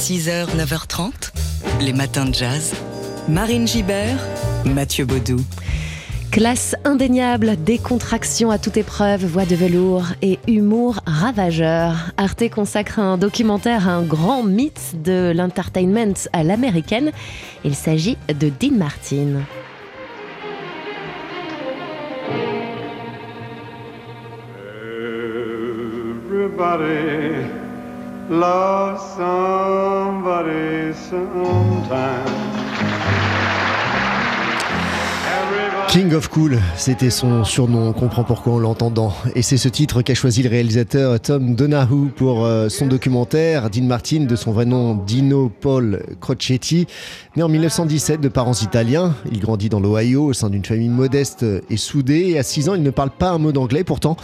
6h, 9h30, les matins de jazz. Marine Gibert, Mathieu Baudou. Classe indéniable, décontraction à toute épreuve, voix de velours et humour ravageur. Arte consacre un documentaire à un grand mythe de l'entertainment à l'américaine. Il s'agit de Dean Martin. Everybody loves somebody sometime. King of Cool, c'était son surnom, on comprend pourquoi en l'entendant. Et c'est ce titre qu'a choisi le réalisateur Tom Donahue pour euh, son documentaire Dean Martin, de son vrai nom Dino Paul Crocetti. Né en 1917 de parents italiens, il grandit dans l'Ohio au sein d'une famille modeste et soudée. Et à 6 ans, il ne parle pas un mot d'anglais, pourtant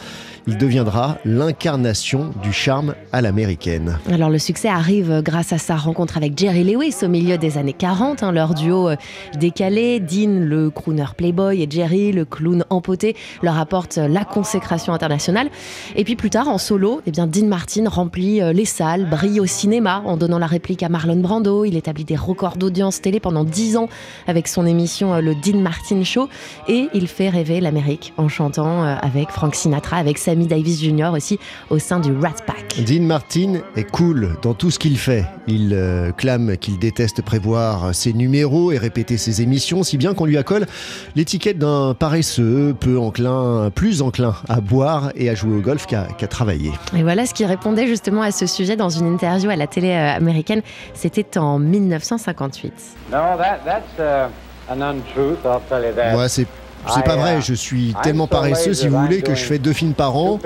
il deviendra l'incarnation du charme à l'américaine. Alors le succès arrive grâce à sa rencontre avec Jerry Lewis au milieu des années 40, hein, leur duo euh, décalé, Dean le crooner playboy et Jerry le clown empoté leur apporte la consécration internationale. Et puis plus tard en solo, eh bien Dean Martin remplit euh, les salles, brille au cinéma en donnant la réplique à Marlon Brando, il établit des records d'audience télé pendant 10 ans avec son émission euh, le Dean Martin Show et il fait rêver l'Amérique en chantant avec Frank Sinatra, avec sa Davis Jr. aussi au sein du Rat Pack. Dean Martin est cool dans tout ce qu'il fait. Il euh, clame qu'il déteste prévoir ses numéros et répéter ses émissions, si bien qu'on lui accole l'étiquette d'un paresseux, peu enclin, plus enclin à boire et à jouer au golf qu'à travailler. Et voilà ce qu'il répondait justement à ce sujet dans une interview à la télé euh, américaine. C'était en 1958. No, that, that's, uh, an untruth, I'll tell you that. Ouais, c'est c'est pas vrai, je suis tellement paresseux si vous voulez que je fais deux films par an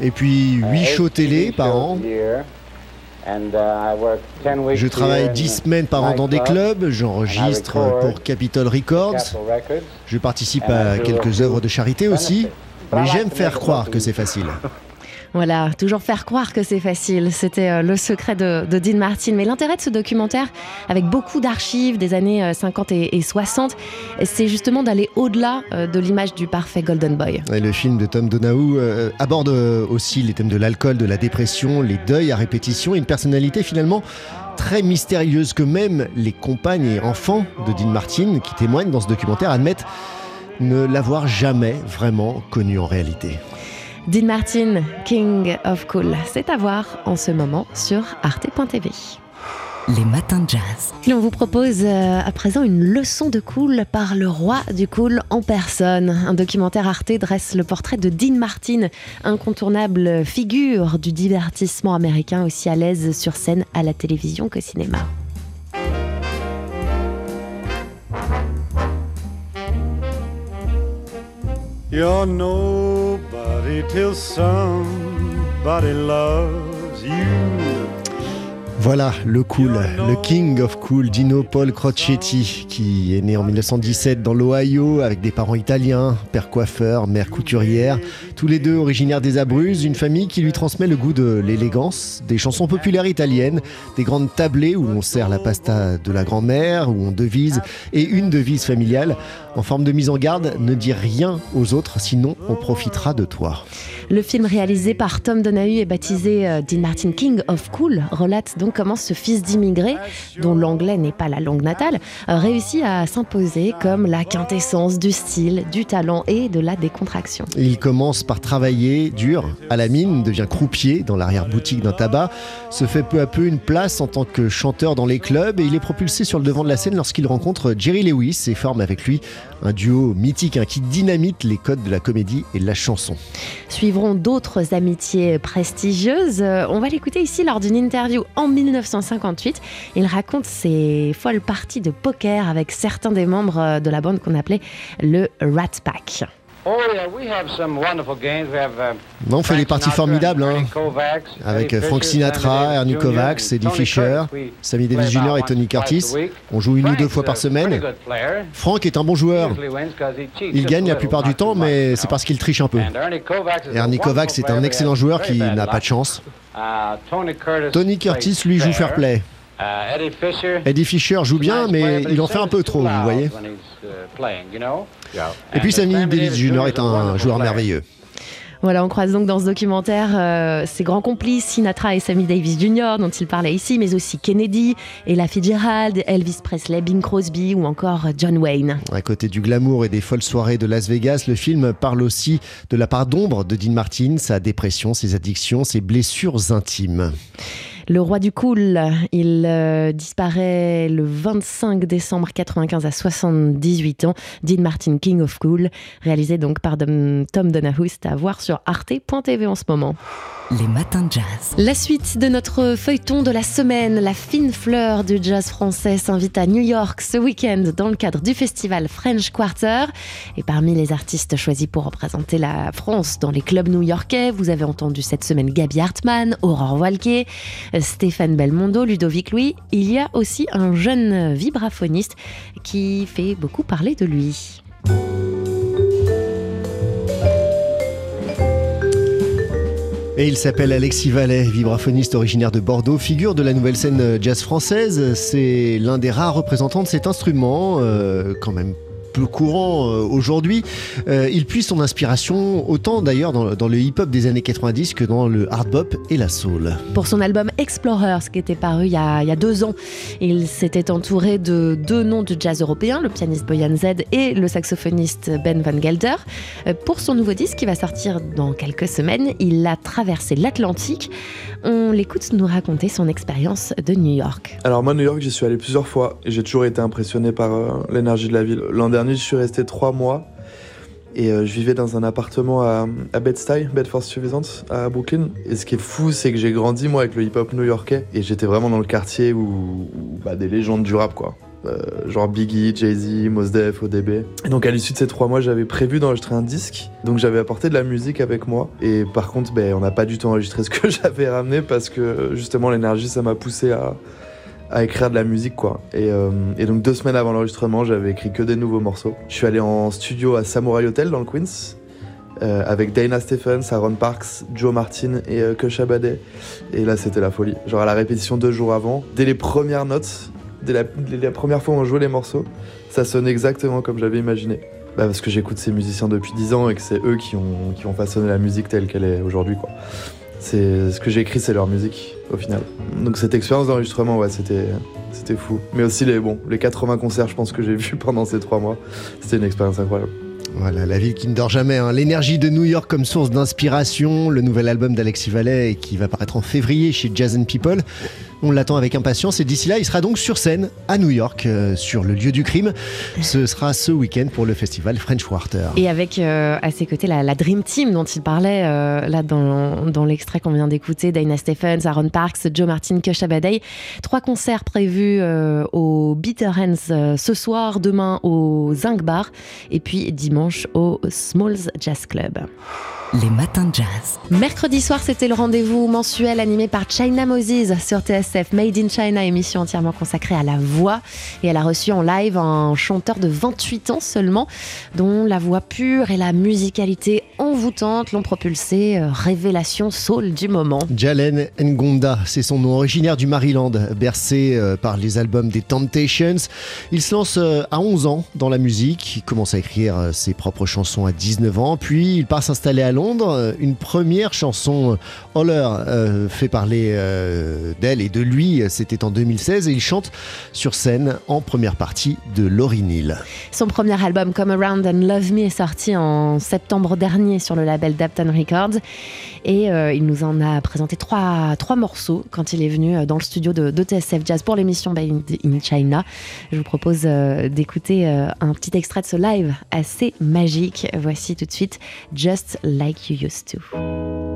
et puis huit shows télé par an. Je travaille dix semaines par an dans des clubs, j'enregistre pour Capitol Records, je participe à quelques œuvres de charité aussi, mais j'aime faire croire que c'est facile. Voilà, toujours faire croire que c'est facile. C'était euh, le secret de, Dean Martin. Mais l'intérêt de ce documentaire, avec beaucoup d'archives des années 50 euh, et, 60, c'est justement d'aller au-delà euh, de l'image du parfait Golden Boy. Le film de Tom Donahue aborde aussi les thèmes de l'alcool, de la dépression, les deuils à répétition une personnalité finalement très mystérieuse que même les compagnes et enfants de Dean Martin qui témoignent dans ce documentaire admettent ne l'avoir jamais vraiment connu en réalité. Dean Martin, King of Cool, c'est à voir en ce moment sur arte.tv. Les matins de jazz. Et on vous propose euh, à présent une leçon de cool par le roi du cool en personne. Un documentaire Arte dresse le portrait de Dean Martin, incontournable figure du divertissement américain aussi à l'aise sur scène à la télévision que cinéma. You're nobody till somebody loves you. Voilà, le cool, le king of cool, Dino Paul Crocetti, qui est né en 1917 dans l'Ohio avec des parents italiens, père coiffeur, mère couturière, tous les deux originaires des Abruzzes, une famille qui lui transmet le goût de l'élégance, des chansons populaires italiennes, des grandes tablées où on sert la pasta de la grand-mère, où on devise, et une devise familiale en forme de mise en garde, ne dis rien aux autres, sinon on profitera de toi. Le film réalisé par Tom Donahue et baptisé euh, Dean Martin King of Cool relate donc comment ce fils d'immigré, dont l'anglais n'est pas la langue natale, réussit à s'imposer comme la quintessence du style, du talent et de la décontraction. Il commence par travailler dur à la mine, devient croupier dans l'arrière-boutique d'un tabac, se fait peu à peu une place en tant que chanteur dans les clubs et il est propulsé sur le devant de la scène lorsqu'il rencontre Jerry Lewis et forme avec lui un duo mythique hein, qui dynamite les codes de la comédie et de la chanson. Suivront d'autres amitiés prestigieuses. Euh, on va l'écouter ici lors d'une interview en 1958. Il raconte ses folles parties de poker avec certains des membres euh, de la bande qu'on appelait le Rat Pack. Oh, on fait des parties formidables hein. avec Frank Sinatra, Ernie Kovacs, Eddie Fisher, Sammy Davis Jr. et Tony Curtis. On joue une ou deux fois par semaine. Frank est un bon joueur. Il gagne la plupart du temps, mais c'est parce qu'il triche un peu. Ernie Kovacs est un excellent joueur qui n'a pas de chance. Uh, Tony Curtis, lui, joue fair play. Uh, Eddie Fisher joue bien, mais il en fait un peu trop, vous voyez. Uh, Et puis Sammy Davis Jr. est un joueur merveilleux. Voilà, on croise donc dans ce documentaire euh, ses grands complices, Sinatra et Sammy Davis Jr., dont il parlait ici, mais aussi Kennedy, Ella Fitzgerald, Elvis Presley, Bing Crosby ou encore John Wayne. À côté du glamour et des folles soirées de Las Vegas, le film parle aussi de la part d'ombre de Dean Martin, sa dépression, ses addictions, ses blessures intimes. Le roi du cool, il euh, disparaît le 25 décembre 95 à 78 ans. Dean Martin, King of Cool, réalisé donc par Tom Donahue, c'est à voir sur arte.tv en ce moment. Les matins de jazz. La suite de notre feuilleton de la semaine, la fine fleur du jazz français s'invite à New York ce week-end dans le cadre du festival French Quarter. Et parmi les artistes choisis pour représenter la France dans les clubs new-yorkais, vous avez entendu cette semaine Gabi Hartmann, Aurore Walke, Stéphane Belmondo, Ludovic Louis. Il y a aussi un jeune vibraphoniste qui fait beaucoup parler de lui. Et il s'appelle Alexis Vallet, vibraphoniste originaire de Bordeaux, figure de la nouvelle scène jazz française. C'est l'un des rares représentants de cet instrument, euh, quand même courant euh, aujourd'hui. Euh, il puise son inspiration autant d'ailleurs dans, le hip-hop des années 90 que dans le hard bop et la soul. Pour son album Explorers, qui était paru il y a, deux ans, il s'était entouré de deux noms du jazz européen, le pianiste Boyan Z et le saxophoniste Ben Van Gelder. Euh, pour son nouveau disque qui va sortir dans quelques semaines, il a traversé l'Atlantique. On l'écoute nous raconter son expérience de New York. Alors moi, New York, j'y suis allé plusieurs fois et j'ai toujours été impressionné par l'énergie de la ville. L'an dernier, je suis resté trois mois et euh, je vivais dans un appartement à, à Bed-Stuy, Bedford-Stuyvesant, à Brooklyn. Et ce qui est fou, c'est que j'ai grandi moi avec le hip-hop new-yorkais et j'étais vraiment dans le quartier où, bah, des légendes du rap quoi. Euh, genre Biggie, Jay-Z, Mos Def, ODB. Et donc à l'issue de ces trois mois, j'avais prévu d'enregistrer un disque. Donc j'avais apporté de la musique avec moi. Et par contre, ben, on n'a pas du tout enregistré ce que j'avais ramené parce que justement l'énergie, ça m'a poussé à, à écrire de la musique quoi. Euh, et, donc deux semaines avant l'enregistrement, j'avais écrit que des nouveaux morceaux. Je suis allé en studio à Samurai Hotel dans le Queens. Euh, avec Dana Stephens, Aaron Parks, Joe Martin et euh, Kusha Et là, c'était la folie. Genre à la répétition deux jours avant, dès les premières notes, dès la, première fois où on jouait les morceaux, ça sonne exactement comme j'avais imaginé. Bah parce que j'écoute ces musiciens depuis dix ans et que c'est eux qui ont, qui ont façonné la musique telle qu'elle est aujourd'hui. quoi. Ce que j'ai écrit, c'est leur musique au final. Donc cette expérience d'enregistrement, ouais, c'était fou. Mais aussi les bon, les 80 concerts, je pense que j'ai vus pendant ces trois mois, c'était une expérience incroyable. Voilà, la ville qui ne dort jamais. Hein. L'énergie de New York comme source d'inspiration, le nouvel album d'Alexis Vallet qui va paraître en février chez Jazz and People. On l'attend avec impatience et d'ici là, il sera donc sur scène à New York, euh, sur le lieu du crime. Ce sera ce week-end pour le festival French Quarter. Et avec euh, à ses côtés la, Dream Team dont il parlait euh, là dans, dans l'extrait qu'on vient d'écouter, Dana Stephens, Aaron Parks, Joe Martin, Kusha Badei. Trois concerts prévus au Bitter Hands ce soir, demain au Zinc Bar et puis dimanche au Smalls Jazz Club. Les matins de jazz. Mercredi soir, c'était le rendez-vous mensuel animé par China Moses sur TSF Made in China, émission entièrement consacrée à la voix. Et elle a reçu en live un chanteur de 28 ans seulement, dont la voix pure et la musicalité envoûtante l'ont propulsé euh, révélation soul du moment. Jalen Ngonda, c'est son nom originaire du Maryland, bercé euh, par les albums des Temptations. Il se lance euh, à 11 ans dans la musique, il commence à écrire ses propres chansons à 19 ans, puis il part s'installer à Londres. Une première chanson, Holler, euh, fait parler euh, d'elle et de lui. C'était en 2016 et il chante sur scène en première partie de Laurie Neal. Son premier album, Come Around and Love Me, est sorti en septembre dernier sur le label Dapton Records et euh, il nous en a présenté trois, trois morceaux quand il est venu dans le studio de, TSF Jazz pour l'émission By in China. Je vous propose d'écouter un petit extrait de ce live assez magique. Voici tout de suite Just Like like you used to.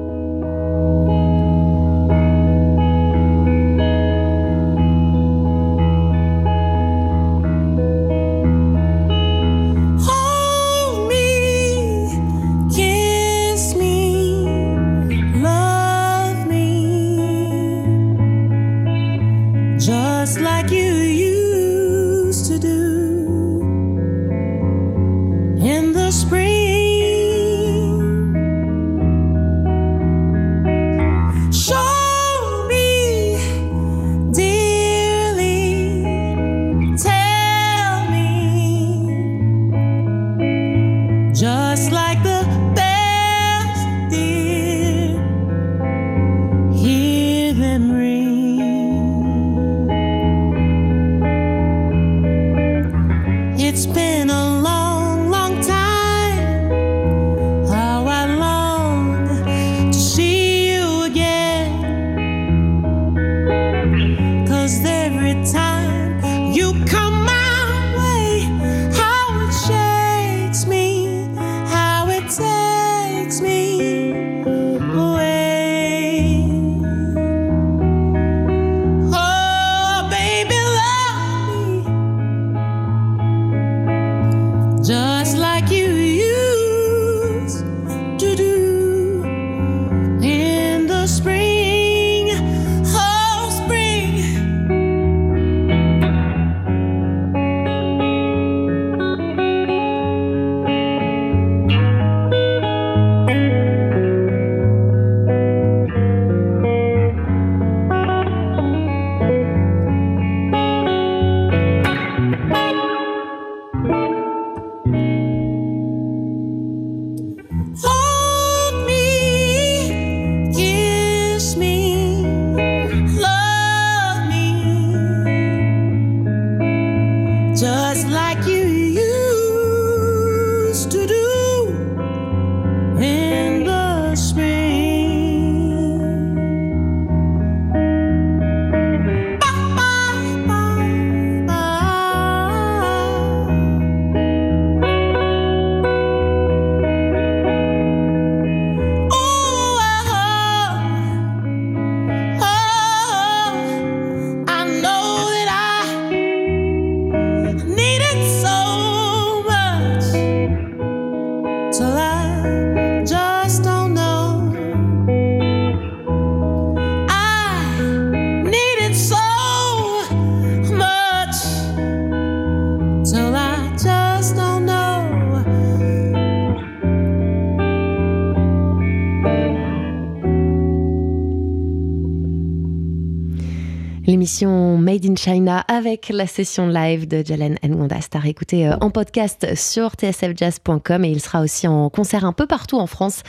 L'émission Made in China avec la session live de Jalen Ngonda Star écoutez euh, en podcast sur tsfjazz.com et il sera aussi en concert un peu partout en France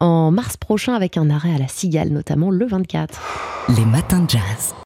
en mars prochain avec un arrêt à la Cigale notamment le 24. Les matins de jazz.